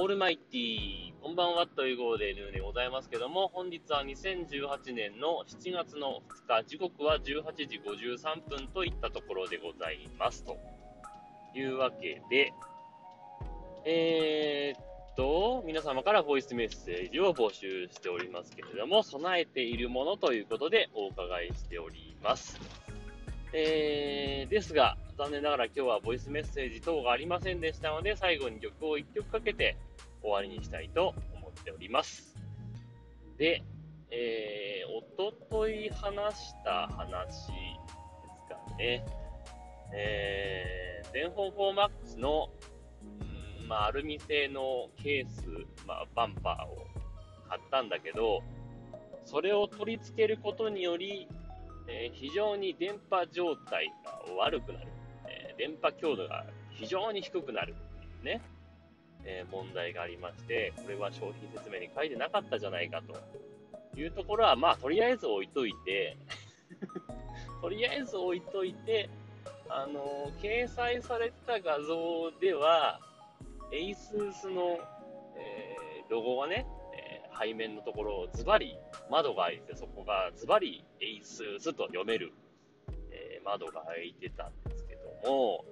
オールマイティー、こんばんはという号でヌーでございますけども、本日は2018年の7月の2日、時刻は18時53分といったところでございます。というわけで、えー、っと、皆様からボイスメッセージを募集しておりますけれども、備えているものということでお伺いしております。えー、ですが、残念ながら今日はボイスメッセージ等がありませんでしたので、最後に曲を1曲かけて終わりにしたいと思っております。で、えー、おととい話した話ですかね。えー、全方向マックスの、まあ、アルミ製のケース、まあ、バンパーを買ったんだけど、それを取り付けることにより、えー、非常に電波状態が悪くなるえ。電波強度が非常に低くなるね、えー、問題がありまして、これは商品説明に書いてなかったじゃないかというところは、まあ、とりあえず置いといて とりあえず置いといて、あの、掲載された画像では、ASUS の、え、ロゴがね、え、背面のところを、ズバリ窓が開いて、そこがズバリ ASUS と読める、え窓が開いてたんですけども、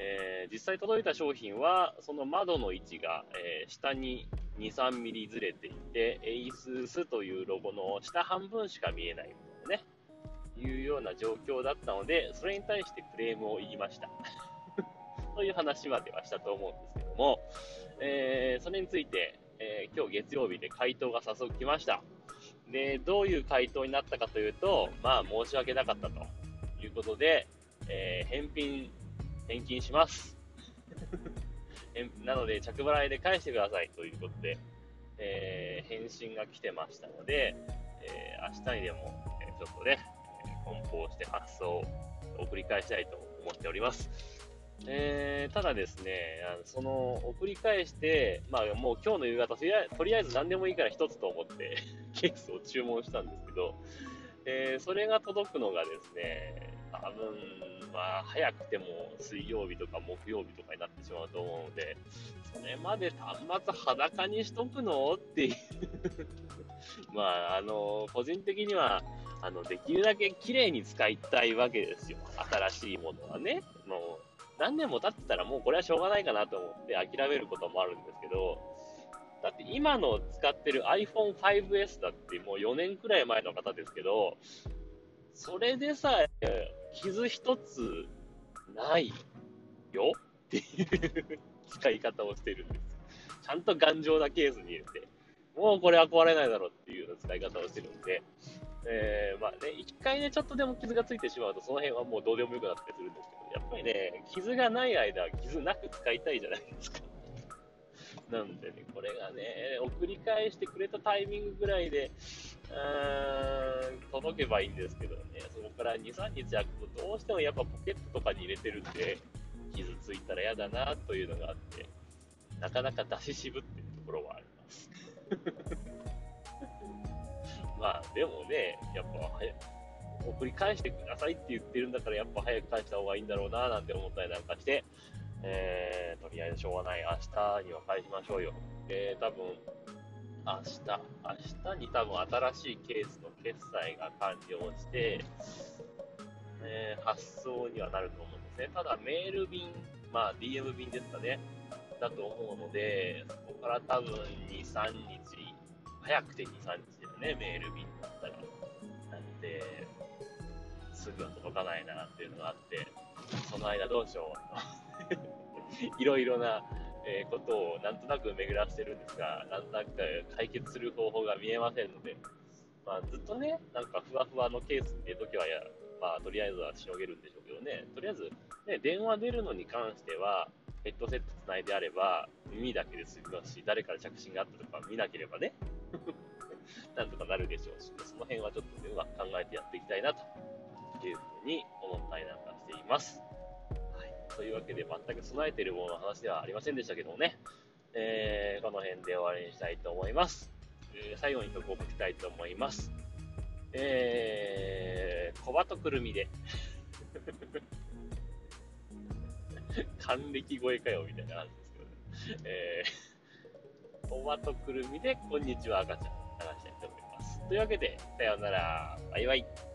えー、実際届いた商品は、その窓の位置が、えー、下に2、3ミリずれていて、ASUS というロゴの下半分しか見えないものね、いうような状況だったので、それに対してクレームを言いました。という話まではしたと思うんですけども、えー、それについて、えー、今日月曜日で回答が早速来ました。で、どういう回答になったかというと、まあ申し訳なかったということで、えー、返品、返金します。なので、着払いで返してくださいということで、えー、返信が来てましたので、えー、明日にでも、えちょっとね、梱包して発送を送り返したいと思っております。えー、ただですね、あのその送り返して、まあもう今日の夕方とりあえず、何でもいいから一つと思ってケースを注文したんですけど、えー、それが届くのがですね、多分、まあ、早くても水曜日とか木曜日とかになってしまうと思うので、それまで端末裸にしとくの？っていう まあ、あの、個人的には、あの、できるだけ綺麗に使いたいわけですよ。新しいものはね。もう、何年も経ってたらもうこれはしょうがないかなと思って諦めることもあるんですけど、今の使ってる iPhone5S だってもう4年くらい前の方ですけど、それでさえ傷一つないよっていう使い方をしてるんです。ちゃんと頑丈なケースに入れて、もうこれは壊れないだろうっていうような使い方をしてるんで、えー、まあね、一回ね、ちょっとでも傷がついてしまうと、その辺はもうどうでもよくなったりするんですけど、やっぱりね、傷がない間は傷なく使いたいじゃないですか。なんでね、これがね、送り返してくれたタイミングぐらいで、うーん、届けばいいんですけどね、そこから2、3日空くと、どうしてもやっぱポケットとかに入れてるんで、傷ついたら嫌だなというのがあって、なかなか出し渋ってるところはあります。まあ、でもね、やっぱ、送り返してくださいって言ってるんだから、やっぱ早く返した方がいいんだろうな、なんて思ったりなんかして、えー、とりあえずしょうがない。明日には返しましょうよ。えー、多分、明日、明日に多分新しいケースの決済が完了して、えー、発送にはなると思うんですね。ただ、メール便、まあ、DM 便ですかね。だと思うので、そこから多分2、3日、早くて2、3日だよね、メール便だったら。なんで、すぐは届かないなっていうのがあって、その間どうしよう。いろいろな、えー、ことをなんとなく巡らしてるんですが、なんとなく解決する方法が見えませんので、まあ、ずっとね、なんかふわふわのケースっていう時はや、まあ、とりあえずはしのげるんでしょうけどね、とりあえず、ね、電話出るのに関しては、ヘッドセットつないであれば、耳だけで済みますし、誰から着信があったとか見なければね、なんとかなるでしょうし、その辺はちょっと、ね、うまく考えてやっていきたいなというふうに思ったりなんかしています。というわけで、全く備えているものの話ではありませんでしたけどもね、えー、この辺で終わりにしたいと思います。えー、最後に曲を書きたいと思います。えー、小鳩くるみで。還暦超えかよ、みたいな話ですけどね。えおわとくるみで、こんにちは赤ちゃん流したいと思います。というわけで、さようなら。バイバイ。